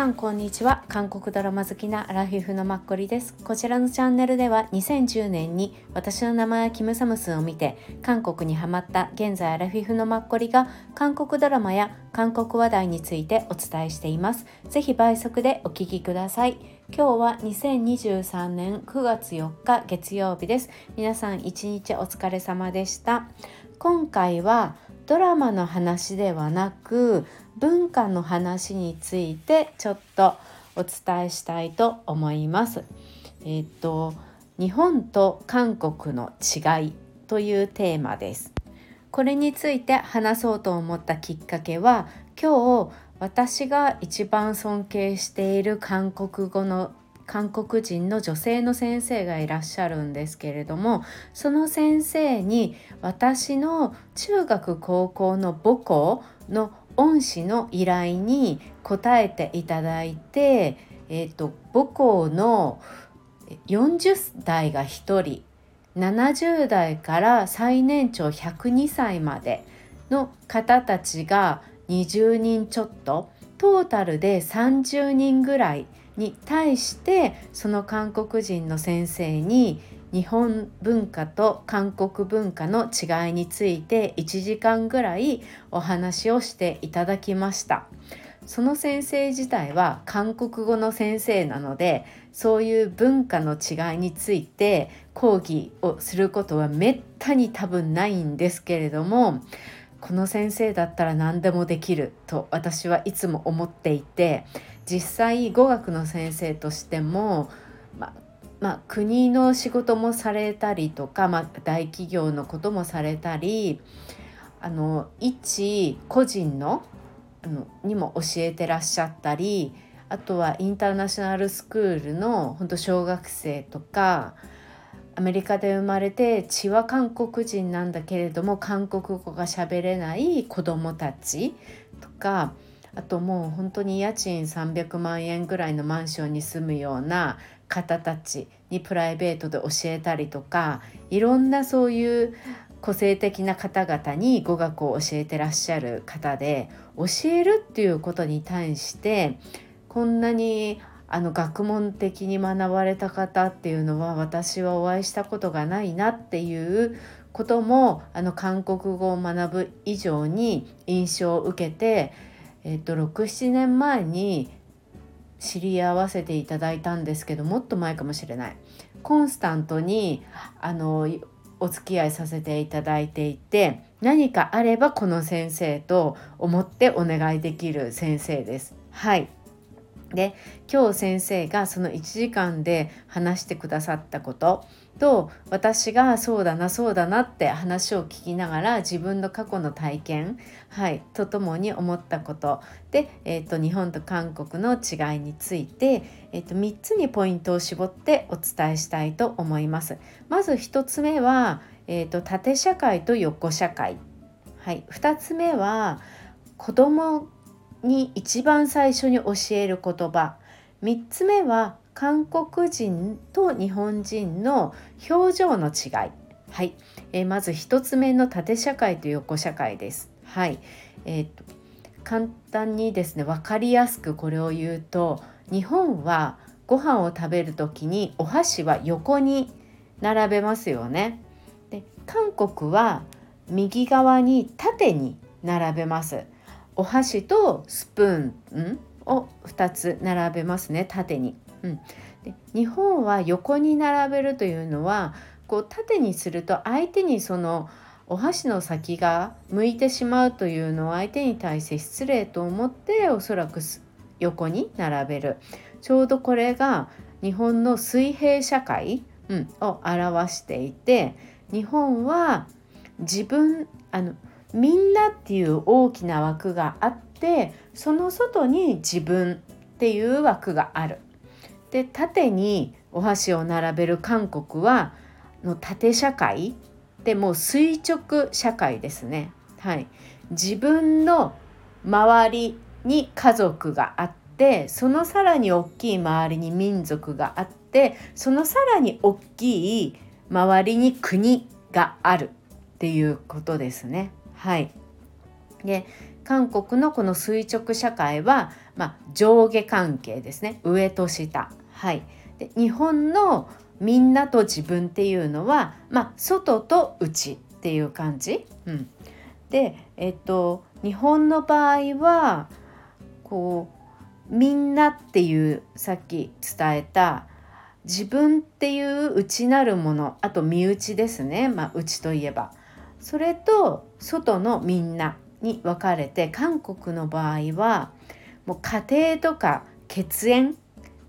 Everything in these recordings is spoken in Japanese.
さんこんにちは。韓国ドラマ好きなアラフィフのマッコリです。こちらのチャンネルでは2010年に私の名前はキムサムスンを見て韓国にハマった現在アラフィフのマッコリが韓国ドラマや韓国話題についてお伝えしています。ぜひ倍速でお聞きください。今日は2023年9月4日月曜日です。皆さん一日お疲れ様でした。今回はドラマの話ではなく文化の話についてちょっとお伝えしたいと思います。えっ、と日本と韓国の違いというテーマです。これについて話そうと思ったきっかけは今日私が一番尊敬している韓国語の韓国人の女性の先生がいらっしゃるんですけれどもその先生に私の中学高校の母校の恩師の依頼に答えていただいて、えーと、母校の40代が1人70代から最年長102歳までの方たちが20人ちょっとトータルで30人ぐらいに対してその韓国人の先生に日本文化と韓国文化の違いについて1時間ぐらいお話をしていただきました。その先生自体は韓国語の先生なのでそういう文化の違いについて講義をすることはめったに多分ないんですけれどもこの先生だったら何でもできると私はいつも思っていて実際語学の先生としても、ままあ、国の仕事もされたりとか、まあ、大企業のこともされたりあの一個人のあのにも教えてらっしゃったりあとはインターナショナルスクールの本当小学生とかアメリカで生まれて血は韓国人なんだけれども韓国語が喋れない子どもたちとかあともう本当に家賃300万円ぐらいのマンションに住むような方たちにプライベートで教えたりとかいろんなそういう個性的な方々に語学を教えてらっしゃる方で教えるっていうことに対してこんなにあの学問的に学ばれた方っていうのは私はお会いしたことがないなっていうこともあの韓国語を学ぶ以上に印象を受けてえっと、67年前に知り合わせていただいたんですけどもっと前かもしれない。コンスタントにあのお付き合いさせていただいていて何かあればこの先生と思ってお願いできる先生です。はい。で今日先生がその1時間で話してくださったこと。と私がそうだなそうだなって話を聞きながら自分の過去の体験、はい、とともに思ったこと。で、えーと、日本と韓国の違いについて、えーと、3つにポイントを絞ってお伝えしたいと思います。まず1つ目は、えーと、縦社会と横社会、はい、2つ目は子供に一番最初に教える言葉。3つ目は韓国人と日本人の表情の違い。はい、えー、まず1つ目の縦社会と横社会です。はい、えーと、簡単にですね分かりやすくこれを言うと日本はご飯を食べる時にお箸は横に並べますよね。で韓国は右側に縦に並べます。お箸とスプーンを2つ並べますね縦に。うん、で日本は横に並べるというのはこう縦にすると相手にそのお箸の先が向いてしまうというのを相手に対して失礼と思っておそらく横に並べるちょうどこれが日本の水平社会、うん、を表していて日本は自分あのみんなっていう大きな枠があってその外に自分っていう枠がある。で縦にお箸を並べる韓国はの縦社会でもう垂直社会ですね。はい、自分の周りに家族があってそのさらに大きい周りに民族があってそのさらに大きい周りに国があるっていうことですね。はい、で韓国のこの垂直社会は、まあ、上下関係ですね。上と下。はい、で日本のみんなと自分っていうのは、まあ、外と内っていう感じ。うん、で、えっと、日本の場合はこうみんなっていうさっき伝えた自分っていう内なるものあと身内ですね、まあ、内といえば。それと外のみんな。に分かれて韓国の場合はもう家庭とか血縁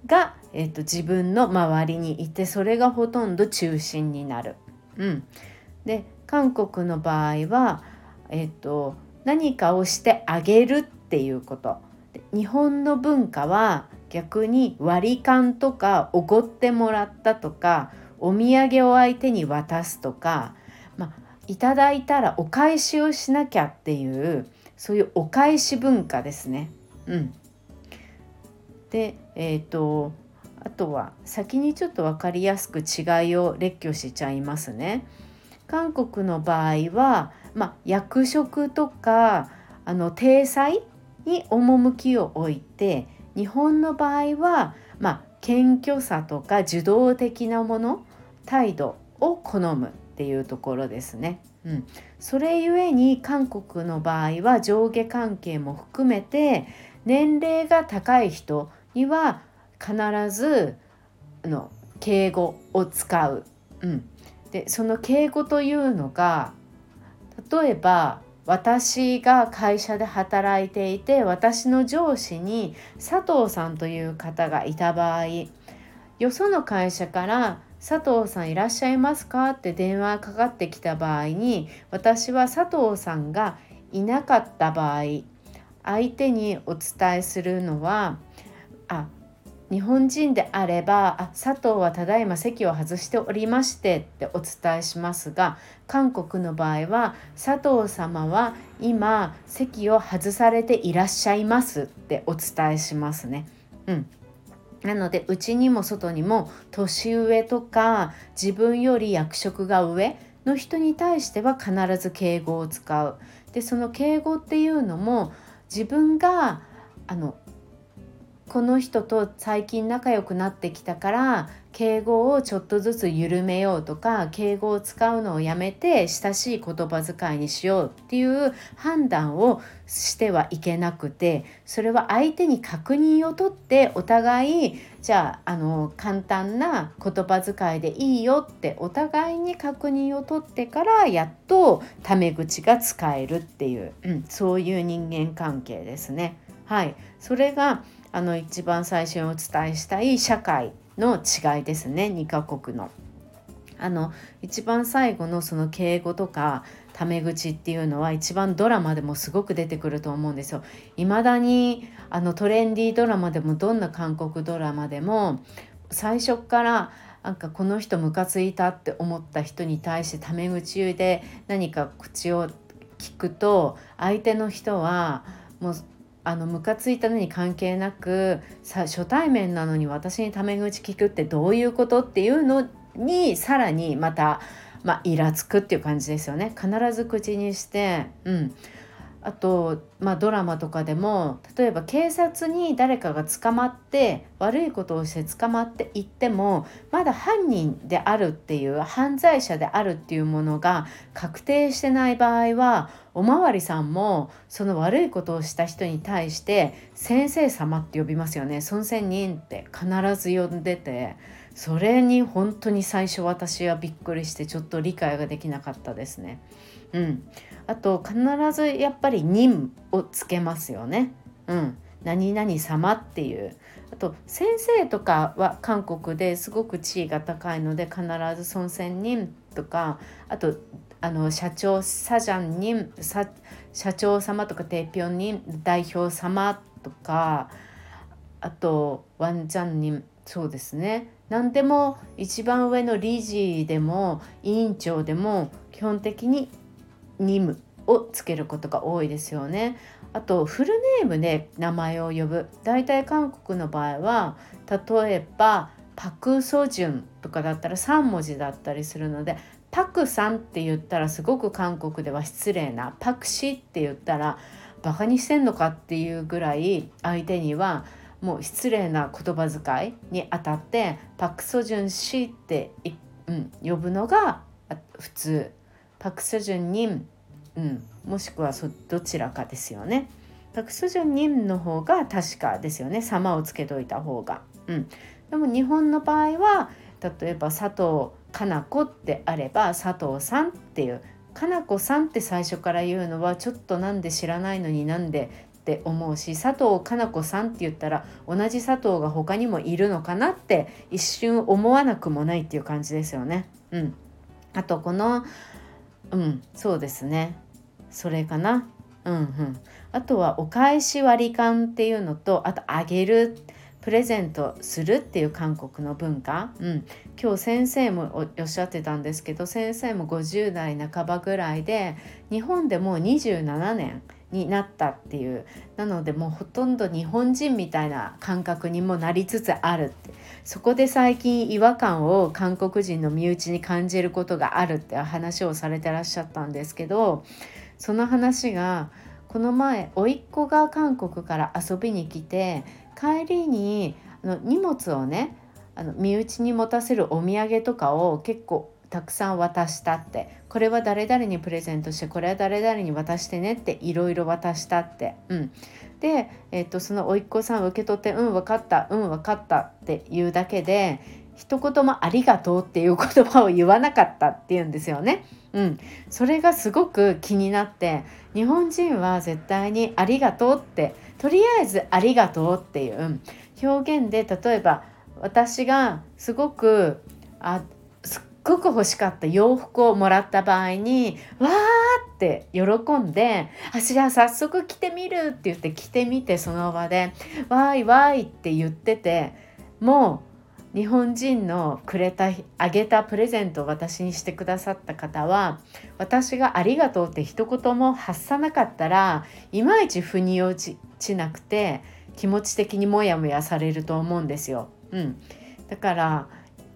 が、えーと、自分の周りにいてそれがほとんど中心になる。うん、で韓国の場合は、えーと何かをしてあげるっていうこと日本の文化は逆に割り勘とかおごってもらったとかお土産を相手に渡すとか、いただいたらお返しをしなきゃっていうそういうお返し文化ですね。うん、でえっ、ー、とあとは先にちょっと分かりやすく違いを列挙しちゃいますね。韓国の場合は、まあ、役職とかあの体裁に趣を置いて日本の場合は、まあ、謙虚さとか受動的なもの態度を好むっていうところですね。うん、それゆえに韓国の場合は上下関係も含めて年齢が高い人には必ずの敬語を使う。うん、でその敬語というのが例えば私が会社で働いていて私の上司に佐藤さんという方がいた場合よその会社から佐藤さんいらっしゃいますか？って電話かかってきた場合に私は佐藤さんがいなかった場合相手にお伝えするのはあ日本人であれば「あ佐藤はただいま席を外しておりまして」ってお伝えしますが韓国の場合は「佐藤様は今席を外されていらっしゃいます」ってお伝えしますね。うんなのでうちにも外にも年上とか自分より役職が上の人に対しては必ず敬語を使う。でその敬語っていうのも自分があのこの人と最近仲良くなってきたから敬語をちょっとずつ緩めようとか敬語を使うのをやめて親しい言葉遣いにしようっていう判断をしてはいけなくてそれは相手に確認をとってお互いじゃああの簡単な言葉遣いでいいよってお互いに確認をとってからやっとタメ口が使えるっていう、うん、そういう人間関係ですね。はい、それがあの一番最初にお伝えしたい社会の違いですね2カ国の。あの一番最後のその敬語とかタメ口っていうのは一番ドラマでもすごく出てくると思うんですよ。未だにあのトレンディードラマでもどんな韓国ドラマでも最初からなんかこの人ムカついたって思った人に対してタメ口で何か口を聞くと相手の人はもうあのムカついたのに関係なくさ初対面なのに私にタメ口聞くってどういうことっていうのにさらにまた、まあ、イラつくっていう感じですよね。必ず口にして、うん、あと、まあ、ドラマとかでも例えば警察に誰かが捕まって悪いことをして捕まっていってもまだ犯人であるっていう犯罪者であるっていうものが確定してない場合はおまわりさんもその悪いことをした人に対して「先生様」って呼びますよね「孫仙人」って必ず呼んでてそれに本当に最初私はびっくりしてちょっと理解ができなかったですね。うん、あと必ずやっぱり「任」をつけますよね。うん、何々様っていう。あと先生とかは韓国ですごく地位が高いので必ず孫仙人とかあとあの社長サジャン人社長様とかテピョン人代表様とかあとワンジャン人そうですね。何でも一番上の理事でも委員長でも基本的に任務をつけることが多いですよね。あとフルネームで名前を呼ぶ大体韓国の場合は例えばパク・ソジュンとかだったら3文字だったりするのでパクさんって言ったらすごく韓国では失礼なパクシって言ったらバカにしてんのかっていうぐらい相手にはもう失礼な言葉遣いにあたってパク・ソジュン氏ってうん、呼ぶのが普通パク・ソジュンニン、うん、もしくはそどちらかですよね。パク・ソジュンニンの方が確かですよね様をつけといた方が。うん、でも日本の場合は例えば佐藤かな子ってあれば佐藤さんっていうかな子さんって最初から言うのはちょっとなんで知らないのになんでって思うし佐藤かな子さんって言ったら同じ佐藤が他にもいるのかなって一瞬思わなくもないっていう感じですよね。うん、あとこのうんそうですねそれかな。うんうん、あとはお返し割り勘っていうのとあとあげるプレゼントするっていう韓国の文化、うん、今日先生もおっしゃってたんですけど先生も50代半ばぐらいで日本でもう27年になったっていう。なのでもうほとんど日本人みたいな感覚にもなりつつあるって。そこで最近違和感を韓国人の身内に感じることがあるって話をされてらっしゃったんですけどその話がこの前甥っ子が韓国から遊びに来て帰りにあの荷物をねあの身内に持たせるお土産とかを結構たくさん渡したってこれは誰々にプレゼントしてこれは誰々に渡してねっていろいろ渡したって。うん、で、えーと、その甥っ子さん受け取って「うん分かったうん分かった」って言うだけで一言も「ありがとう」っていう言葉を言わなかったっていうんですよね。うん、それがすごく気になって日本人は絶対に「ありがとう」ってとりあえず「ありがとう」っていう表現で例えば私がすごくあすっごく欲しかった洋服をもらった場合にわーって喜んで「あじゃあ早速着てみる」って言って着てみてその場で「わーいわーい」って言っててもう日本人のくれたあげたプレゼントを私にしてくださった方は私が「ありがとう」って一言も発さなかったらいまいち腑に落ちなくて気持ち的にモヤモヤされると思うんですよ。うん、だから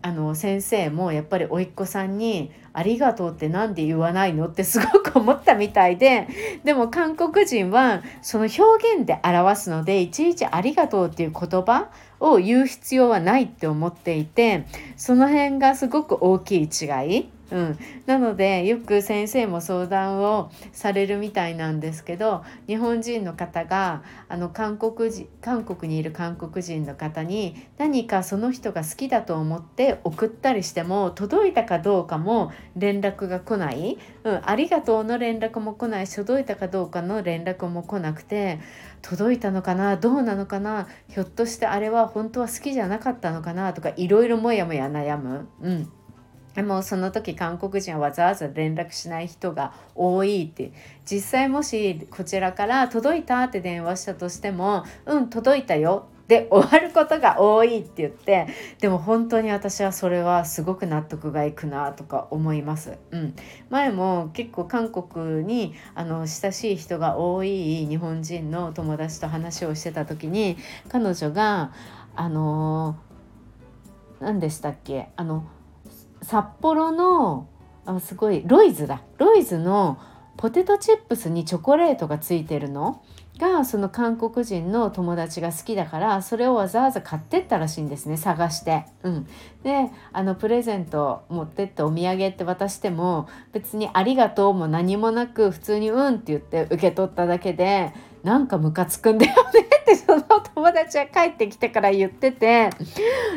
あの先生もやっぱり甥っ子さんに「ありがとうって何で言わないの?」ってすごく思ったみたいででも韓国人はその表現で表すのでいちいち「ありがとう」っていう言葉を言う必要はないって思っていてその辺がすごく大きい違い。うん、なのでよく先生も相談をされるみたいなんですけど日本人の方があの韓国人韓国にいる韓国人の方に何かその人が好きだと思って送ったりしても届いたかどうかも連絡が来ない、うん、ありがとうの連絡も来ない。届いたかどうかの連絡も来なくて届いたのかなどうなのかなひょっとしてあれは本当は好きじゃなかったのかなとかいろいろもやもや悩む。うん。でもその時韓国人はわざわざ連絡しない人が多いって実際もしこちらから「届いた?」って電話したとしても「うん届いたよ」で終わることが多いって言ってでも本当に私はそれはすごく納得がいくなとか思います。うん、前も結構韓国にあの親しい人が多い日本人の友達と話をしてた時に彼女があの何でしたっけ？あの札幌のあすごいロイズだ。ロイズのポテトチップスにチョコレートがついてるの？がその韓国人の友達が好きだからそれをわざわざ買ってったらしいんですね探して。うん、であのプレゼント持ってってお土産って渡しても別に「ありがとう」も何もなく普通に「うん」って言って受け取っただけでなんかムカつくんだよねって その友達は帰ってきてから言ってて。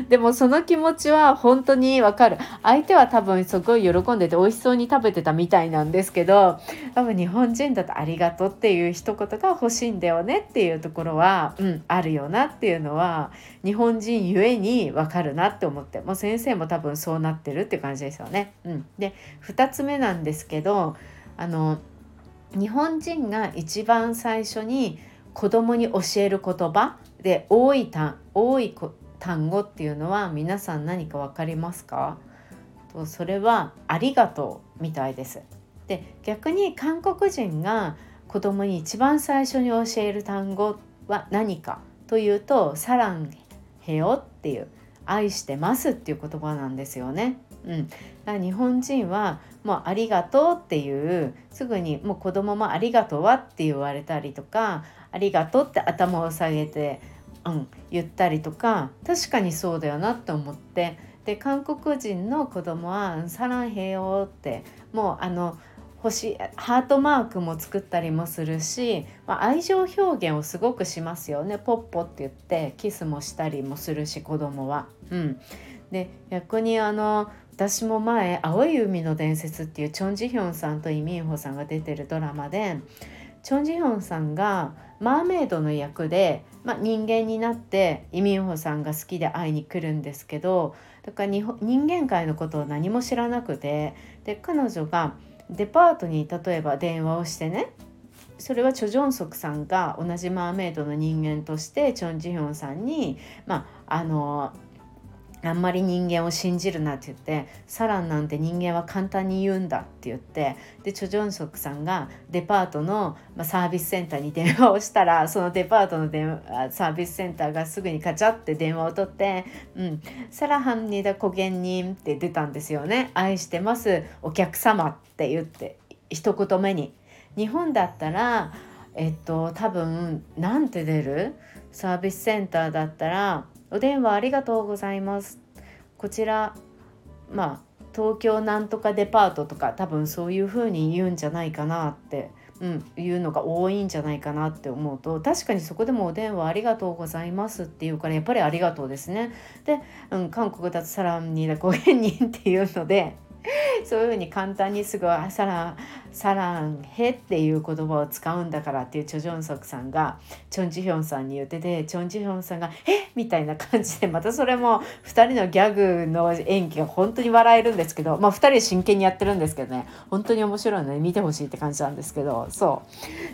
でもその気持ちは本当にわかる。相手は多分すごい喜んでて美味しそうに食べてたみたいなんですけど多分日本人だと「ありがとう」っていう一言が欲しいんだよねっていうところは、うん、あるよなっていうのは日本人ゆえにわかるなって思って。もう先生も多分そうなってるって感じですよね。うん、で2つ目なんですけどあの日本人が一番最初に子供に教える言葉で多い単多い単語っていうのは皆さん何か分かりますか？とそれは「ありがとう」みたいです。で逆に韓国人が子供に一番最初に教える単語は何かというと「サランヘヨ」っていう「愛してます」っていう言葉なんですよね。うん、だから日本人はもう「ありがとう」っていうすぐにもう子供も「ありがとうは」って言われたりとか「ありがとう」って頭を下げて、うん、言ったりとか確かにそうだよなって思ってで韓国人の子供は「サランヘヨ」ってもうあの星ハートマークも作ったりもするし、まあ、愛情表現をすごくしますよねポッポって言ってキスもしたりもするし子供は。うん、で逆にあの私も前「青い海の伝説」っていうチョン・ジヒョンさんとイ・ミンホさんが出てるドラマでチョン・ジヒョンさんがマーメイドの役で、まあ、人間になってイ・ミンホさんが好きで会いに来るんですけどだから人間界のことを何も知らなくてで彼女がデパートに例えば電話をしてねそれはチョ・ジョンソクさんが同じマーメイドの人間としてチョン・ジヒョンさんにまああのあんまり人間を信じるなって言ってサランなんて人間は簡単に言うんだって言ってでチョ・ジョンソクさんがデパートの、まあ、サービスセンターに電話をしたらそのデパートの電サービスセンターがすぐにカチャって電話を取って「うん、サラハンニダコゲンニン」って出たんですよね「愛してますお客様」って言って一言目に。日本だったらえっと多分なんて出る？サービスセンターだったらお電話ありがとうございます。こちらまあ東京なんとかデパートとか多分そういう風に言うんじゃないかなって、うん、言うのが多いんじゃないかなって思うと確かにそこでもお電話ありがとうございますっていうからやっぱりありがとうですね。で、うん、韓国だとサランニーダご縁人っていうので そういうふうに簡単にすぐ「サランサランヘ」っていう言葉を使うんだからっていうチョ・ジョンソクさんがチョン・ジヒョンさんに言っててチョン・ジヒョンさんが「えみたいな感じでまたそれも2人のギャグの演技が本当に笑えるんですけどまあ2人真剣にやってるんですけどね本当に面白いので見てほしいって感じなんですけどそ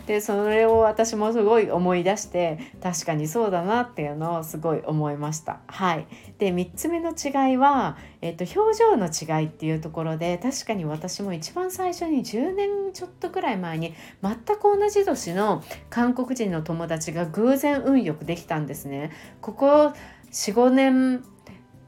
うでそれを私もすごい思い出して確かにそうだなっていうのをすごい思いました。はいで3つ目の違いは、えー、と表情の違いっていうところで確かに私も一番最初に10年ちょっとくらい前に全く同じ年の韓国人の友達が偶然運よくできたんですね。ここ45年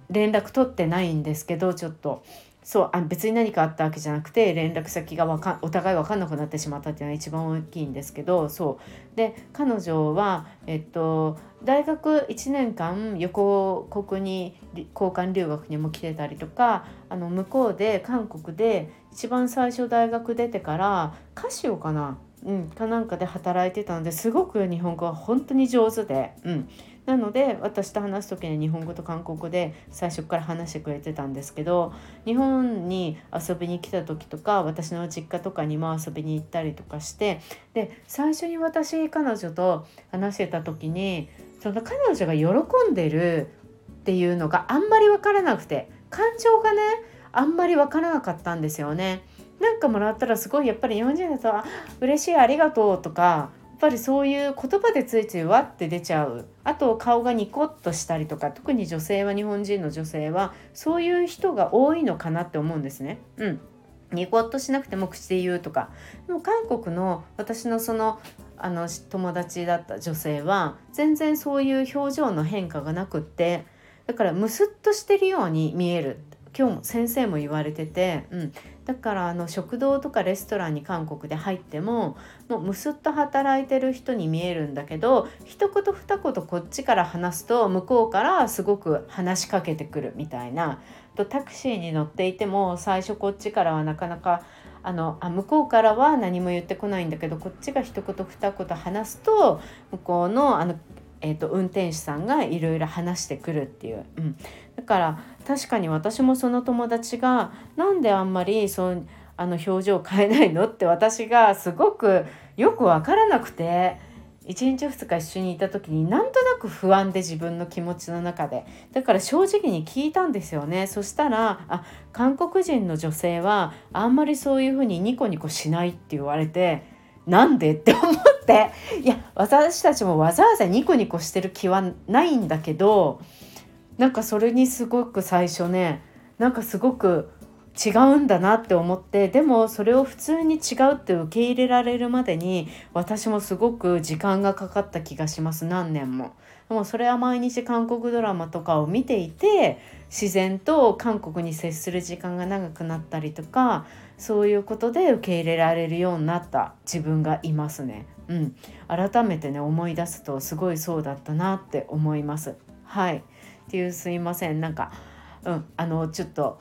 連絡取ってないんですけどちょっとそうあ別に何かあったわけじゃなくて連絡先がわかお互い分かんなくなってしまったっていうのが一番大きいんですけどそう。で彼女は、えっと、大学1年間横国に交換留学にも来てたりとかあの向こうで韓国で一番最初大学出てからカシオかなうん、かなんかで働いてたのですごく日本語は本当に上手で、うん、なので私と話す時に日本語と韓国語で最初から話してくれてたんですけど日本に遊びに来た時とか私の実家とかにも遊びに行ったりとかしてで最初に私彼女と話してた時にその彼女が喜んでるっていうのがあんまり分からなくて感情がねあんまり分からなかったんですよね。なんかもらったらすごいやっぱり日本人だと「嬉しいありがとう」とかぱりそういう言葉でついついわって出ちゃう。あと顔がニコッとしたりとか特に女性は日本人の女性はそういう人が多いのかなって思うんですね。うん。ニコッとしなくても口で言うとか。でも韓国の私のそのあの友達だった女性は全然そういう表情の変化がなくってだからムスッとしてるように見える。今日も先生も言われてて、うん、だからあの食堂とかレストランに韓国で入ってももうむすっと働いてる人に見えるんだけど一言二言こっちから話すと向こうからすごく話しかけてくるみたいな。とタクシーに乗っていても最初こっちからはなかなかあのあ向こうからは何も言ってこないんだけどこっちが一言二言話すと向こうのあのえーと、運転手さんがいろいろ話してくるっていう、うん、だから確かに私もその友達がなんであんまりそうあの表情変えないのって私がすごくよく分からなくて1日2日一緒にいた時になんとなく不安で自分の気持ちの中で。だから正直に聞いたんですよね。そしたらあ韓国人の女性はあんまりそういうふうにニコニコしないって言われてなんでって思っていや私たちもわざわざニコニコしてる気はないんだけどなんかそれにすごく最初ねなんかすごく違うんだなって思ってでもそれを普通に違うって受け入れられるまでに私もすごく時間がかかった気がします何年も。でもそれは毎日韓国ドラマとかを見ていて自然と韓国に接する時間が長くなったりとかそういうことで受け入れられるようになった自分がいますね。うん、改めてね思い出すとすごいそうだったなって思います。はいっていうすいませんなんか、うん、あのちょっと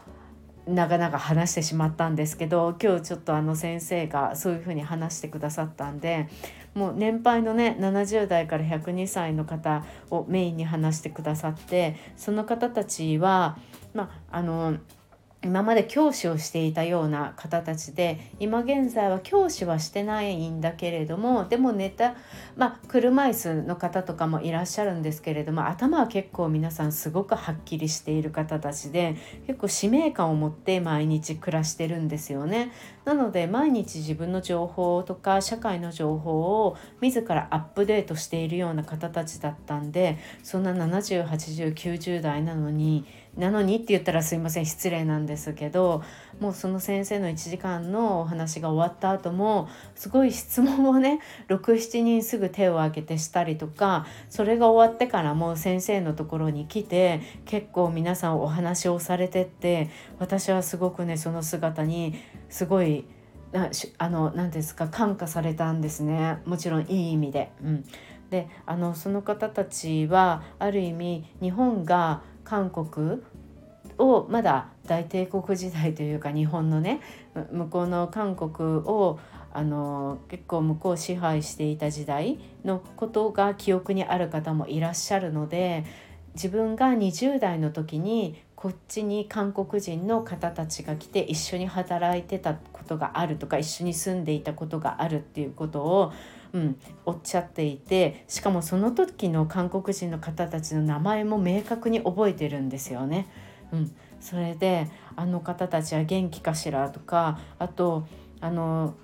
長々話してしまったんですけど今日ちょっとあの先生がそういうふうに話してくださったんでもう年配のね70代から102歳の方をメインに話してくださってその方たちはまああの今まで教師をしていたような方たちで今現在は教師はしてないんだけれどもでもネタまあ車椅子の方とかもいらっしゃるんですけれども頭は結構皆さんすごくはっきりしている方たちで結構使命感を持って毎日暮らしてるんですよね。なので毎日自分の情報とか社会の情報を自らアップデートしているような方たちだったんでそんな708090代なのになのにって言ったらすいません失礼なんですけどもうその先生の1時間のお話が終わった後もすごい質問をね67人すぐ手を挙げてしたりとかそれが終わってからもう先生のところに来て結構皆さんお話をされてって私はすごくねその姿にすごいなあの何ですか感化されたんですねもちろんいい意味で。うん、であのその方たちはある意味日本が韓国をまだ大帝国時代というか日本のね向こうの韓国をあの結構向こう支配していた時代のことが記憶にある方もいらっしゃるので自分が20代の時にこっちに韓国人の方たちが来て一緒に働いてたことがあるとか一緒に住んでいたことがあるっていうことをうん、おっしゃっていてしかもその時の韓国人の方たちの名前も明確に覚えてるんですよね。うん、それであの方たちは元気かしらとかあとあの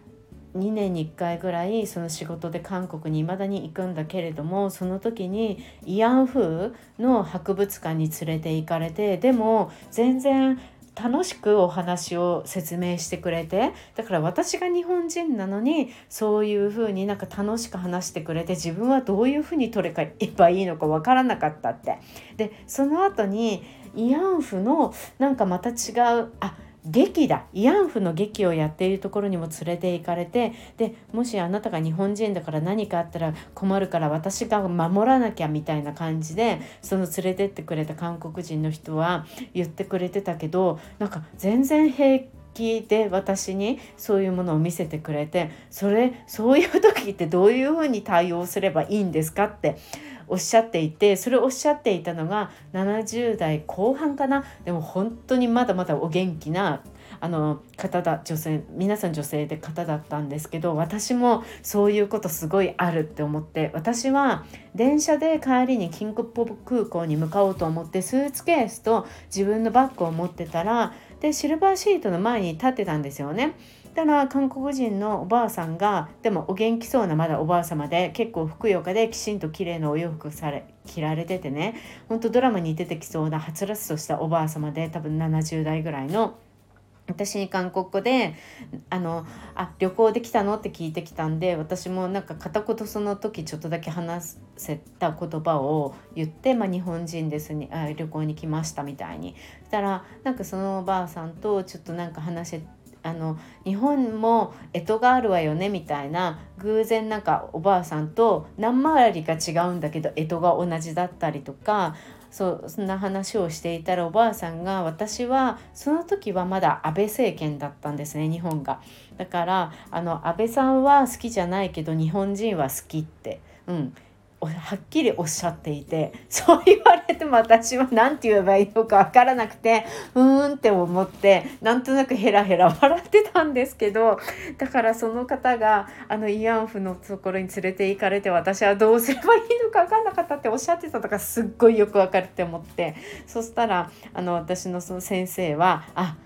2年に1回ぐらいその仕事で韓国に未だに行くんだけれどもその時に慰安婦の博物館に連れて行かれてでも全然楽しくお話を説明してくれてだから私が日本人なのにそういうふうになんか楽しく話してくれて自分はどういうふうに取ればいいのか分からなかったって。でその後に慰安婦のなんかまた違うあ劇だ。慰安婦の劇をやっているところにも連れて行かれてでもしあなたが日本人だから何かあったら困るから私が守らなきゃみたいな感じでその連れてってくれた韓国人の人は言ってくれてたけどなんか全然平気で私にそういうものを見せてくれてそれそういう時ってどういうふうに対応すればいいんですかっておっしゃっていてそれをおっしゃっていたのが70代後半かなでも本当にまだまだお元気なあの方だ女性皆さん女性で方だったんですけど私もそういうことすごいあるって思って私は電車で帰りにキングポブ空港に向かおうと思ってスーツケースと自分のバッグを持ってたらでシルバーシートの前に立ってたんですよね。たら韓国人のおばあさんがでもお元気そうなまだおばあ様で結構ふくよかできちんと綺麗なお洋服され着られててねほんとドラマに出てきそうなはつらつとしたおばあ様で多分70代ぐらいの。私に韓国語であのあ旅行できたの？って聞いてきたんで私もなんか片言その時ちょっとだけ話せた言葉を言って、まあ、日本人ですにあ旅行に来ましたみたいにしたらなんかそのおばあさんとちょっとなんか話せあの日本も干支があるわよねみたいな偶然なんかおばあさんと何回りか違うんだけど干支が同じだったりとかそうそんな話をしていたらおばあさんが私はその時はまだ安倍政権だったんですね日本が。だからあの安倍さんは好きじゃないけど日本人は好きって。うんはっきりおっしゃっていて そう言われても私は何て言えばいいのか分からなくてうーんって思ってなんとなくヘラヘラ笑ってたんですけどだからその方があの慰安婦のところに連れて行かれて私はどうすればいいのか分からなかったっておっしゃってたとかすっごいよく分かるって思ってそしたらあの私のその先生はあ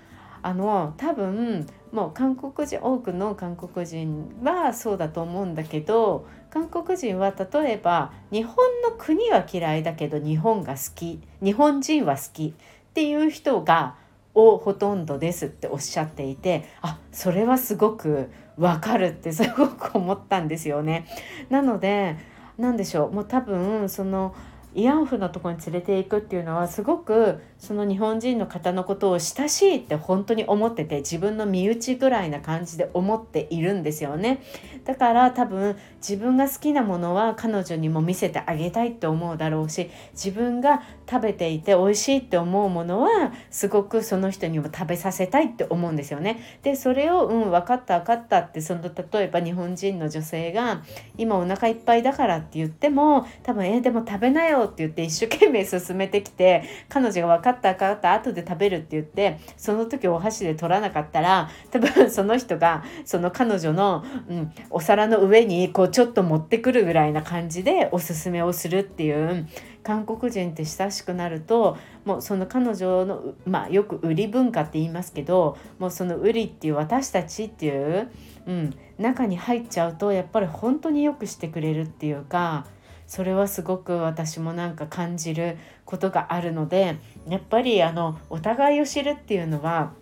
あの多分もう韓国人多くの韓国人はそうだと思うんだけど韓国人は例えば日本の国は嫌いだけど日本が好き日本人は好きっていう人がをほとんどですっておっしゃっていてあそれはすごくわかるってすごく思ったんですよね。なので何でしょうもう多分その慰安婦のとこに連れていくっていうのはすごくその日本人の方のことを親しいって本当に思ってて自分の身内ぐらいな感じで思っているんですよね。だから多分自分が好きなものは彼女にも見せてあげたいって思うだろうし自分が食べていて美味しいって思うものはすごくその人にも食べさせたいって思うんですよね。でそれをうん分かった分かったってその例えば日本人の女性が今お腹いっぱいだからって言っても多分えでも食べなよって言って一生懸命進めてきて彼女が分かった分かった後で食べるって言ってその時お箸で取らなかったら多分 その人がその彼女の、うん、お皿の上にこうちょっと持ってくるぐらいな感じでおすすめをするっていう韓国人って親しくなるともうその彼女のまあよく売り文化って言いますけどもうその売りっていう私たちっていう、うん、中に入っちゃうとやっぱり本当によくしてくれるっていうかそれはすごく私もなんか感じることがあるのでやっぱりあのお互いを知るっていうのは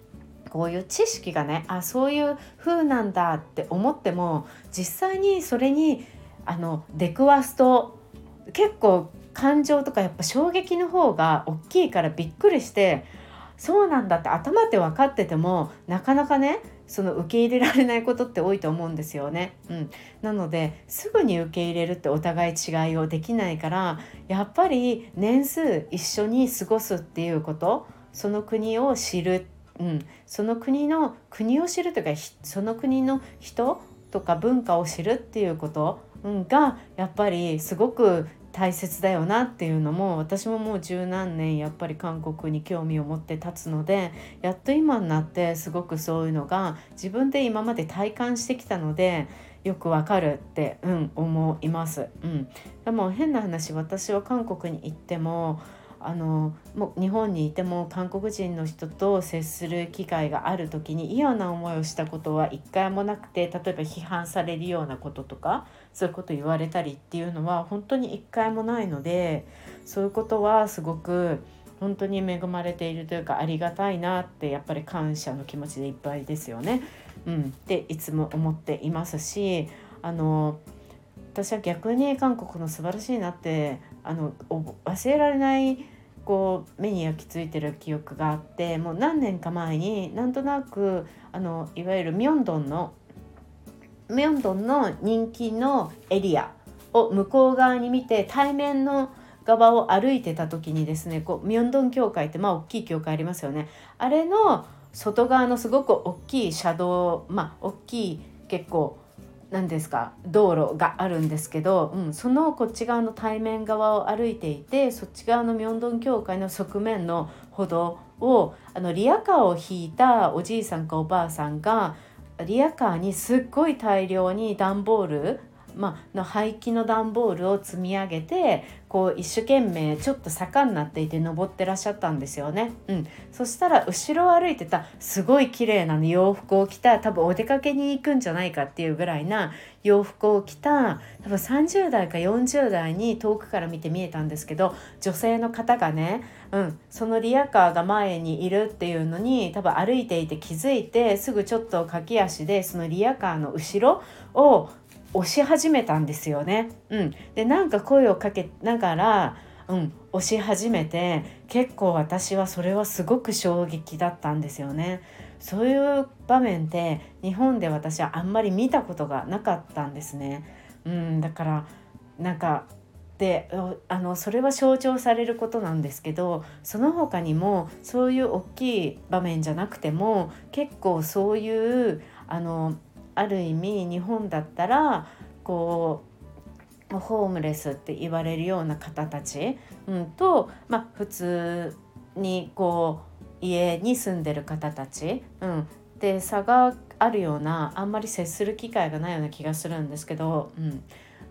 こういう知識がねあそういう風なんだって思っても実際にそれにあの出くわすと結構感情とかやっぱ衝撃の方が大きいからびっくりしてそうなんだって頭って分かっててもなかなかねその受け入れられないことって多いと思うんですよね。うん、なのですぐに受け入れるってお互い違いをできないからやっぱり年数一緒に過ごすっていうことその国を知る、うん、その国の国を知るというかその国の人とか文化を知るっていうこと、うん、がやっぱりすごく大切だよなっていうのも私ももう十何年やっぱり韓国に興味を持って立つのでやっと今になってすごくそういうのが自分で今まで体感してきたのでよくわかるって、うん、思います。うん、でも変な話私は韓国に行ってもあのもう日本にいても韓国人の人と接する機会がある時に嫌な思いをしたことは一回もなくて例えば批判されるようなこととかそういうこと言われたりっていうのは本当に一回もないのでそういうことはすごく本当に恵まれているというかありがたいなってやっぱり感謝の気持ちでいっぱいですよね。うん、っていつも思っていますしあの私は逆に韓国の素晴らしいなってあの忘れられないこう目に焼き付いてる記憶があってもう何年か前になんとなくあのいわゆるミョンドンのミョンドンの人気のエリアを向こう側に見て対面の側を歩いてた時にですねこうミョンドン教会ってまあ大きい教会ありますよね。あれの外側のすごく大きい車道まあ大きい結構何ですか道路があるんですけど、うん、そのこっち側の対面側を歩いていてそっち側のミョンドン教会の側面の歩道をあのリアカーを引いたおじいさんかおばあさんがリアカーにすっごい大量に段ボールまあ、の廃棄の段ボールを積み上げてこう一生懸命ちょっと坂になっていて登ってらっしゃったんですよね。うん、そしたら後ろを歩いてたすごい綺麗な洋服を着た多分お出かけに行くんじゃないかっていうぐらいな洋服を着た多分30代か40代に遠くから見て見えたんですけど女性の方がね、うん、そのリアカーが前にいるっていうのに多分歩いていて気づいてすぐちょっと駆け足でそのリアカーの後ろを押し始めたんですよね。うん、でなんか声をかけながら、うん、押し始めて結構私はそれはすごく衝撃だったんですよね。そういう場面って日本で私はあんまり見たことがなかったんですね。うん、だからなんかであのそれは象徴されることなんですけどその他にもそういう大きい場面じゃなくても結構そういうあのある意味日本だったらこうホームレスって言われるような方たち、うん、と、まあ、普通にこう家に住んでる方たち、うん、で差があるようなあんまり接する機会がないような気がするんですけど、うん、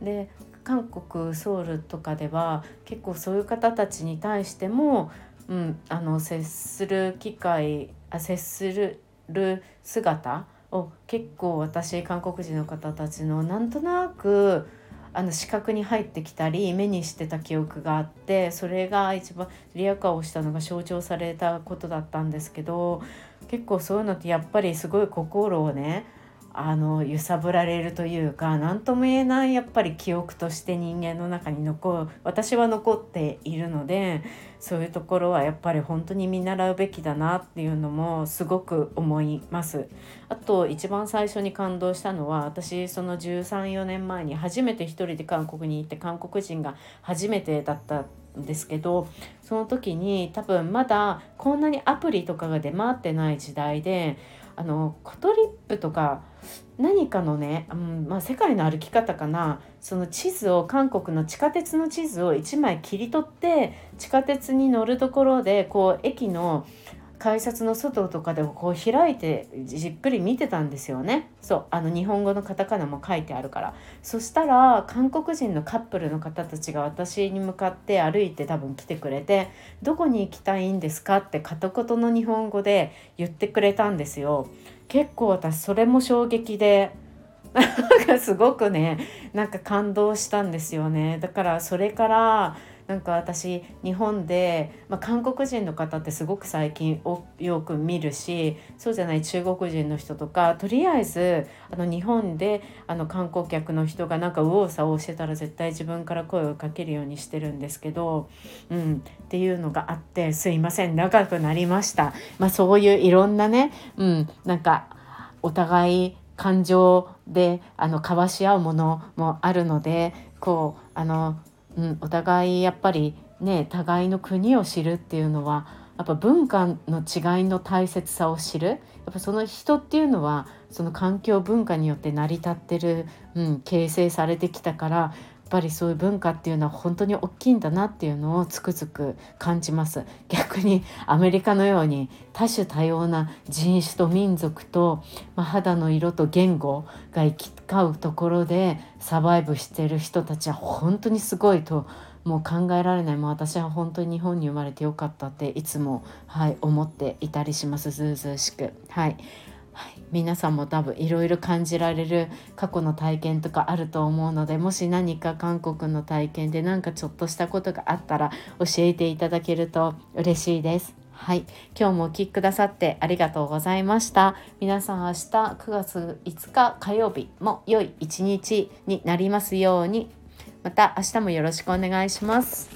で韓国ソウルとかでは結構そういう方たちに対しても、うん、あの接する機会あ接する姿を結構私韓国人の方たちのなんとなくあの視覚に入ってきたり目にしてた記憶があってそれが一番リアカーをしたのが象徴されたことだったんですけど結構そういうのってやっぱりすごい心をねあの揺さぶられるというか何とも言えないやっぱり記憶として人間の中に残る私は残っているのでそういうところはやっぱり本当に見習うべきだなっていうのもすごく思います。あと一番最初に感動したのは私その134年前に初めて一人で韓国に行って韓国人が初めてだったんですけどその時に多分まだこんなにアプリとかが出回ってない時代であのコトリップとか何かのね、うんまあ、世界の歩き方かな。その地図を韓国の地下鉄の地図を1枚切り取って地下鉄に乗るところでこう駅の改札の外とかでもこう開いてじっくり見てたんですよね。そうあの日本語のカタカナも書いてあるから。そしたら韓国人のカップルの方たちが私に向かって歩いて多分来てくれて「どこに行きたいんですか?」って片言の日本語で言ってくれたんですよ。結構私それも衝撃ですごくねなんか感動したんですよね。だからそれからなんか私日本で、まあ、韓国人の方ってすごく最近よく見るしそうじゃない中国人の人とかとりあえずあの日本であの観光客の人がなんか右往左往してたら絶対自分から声をかけるようにしてるんですけど、うん、っていうのがあってすいません長くなりました。まあ、そういういろんなね、うん、なんかお互い感情であの交わし合うものもあるのでこうあのうん、お互いやっぱりね互いの国を知るっていうのはやっぱ文化の違いの大切さを知る。やっぱその人っていうのはその環境文化によって成り立ってる、うん、形成されてきたからぱりそういう文化っていうのは本当に大きいんだなっていうのをつくづく感じます。逆にアメリカのように多種多様な人種と民族と、まあ、肌の色と言語が行き交うところでサバイブしてる人たちは本当にすごいともう考えられない。もう私は本当に日本に生まれてよかったっていつも、はい、思っていたりします。ずうずうしく。はい。はい、皆さんも多分いろいろ感じられる過去の体験とかあると思うのでもし何か韓国の体験で何かちょっとしたことがあったら教えていただけると嬉しいです。はい、今日もお聴きくださってありがとうございました。皆さん明日9月5日火曜日も良い一日になりますようにまた明日もよろしくお願いします。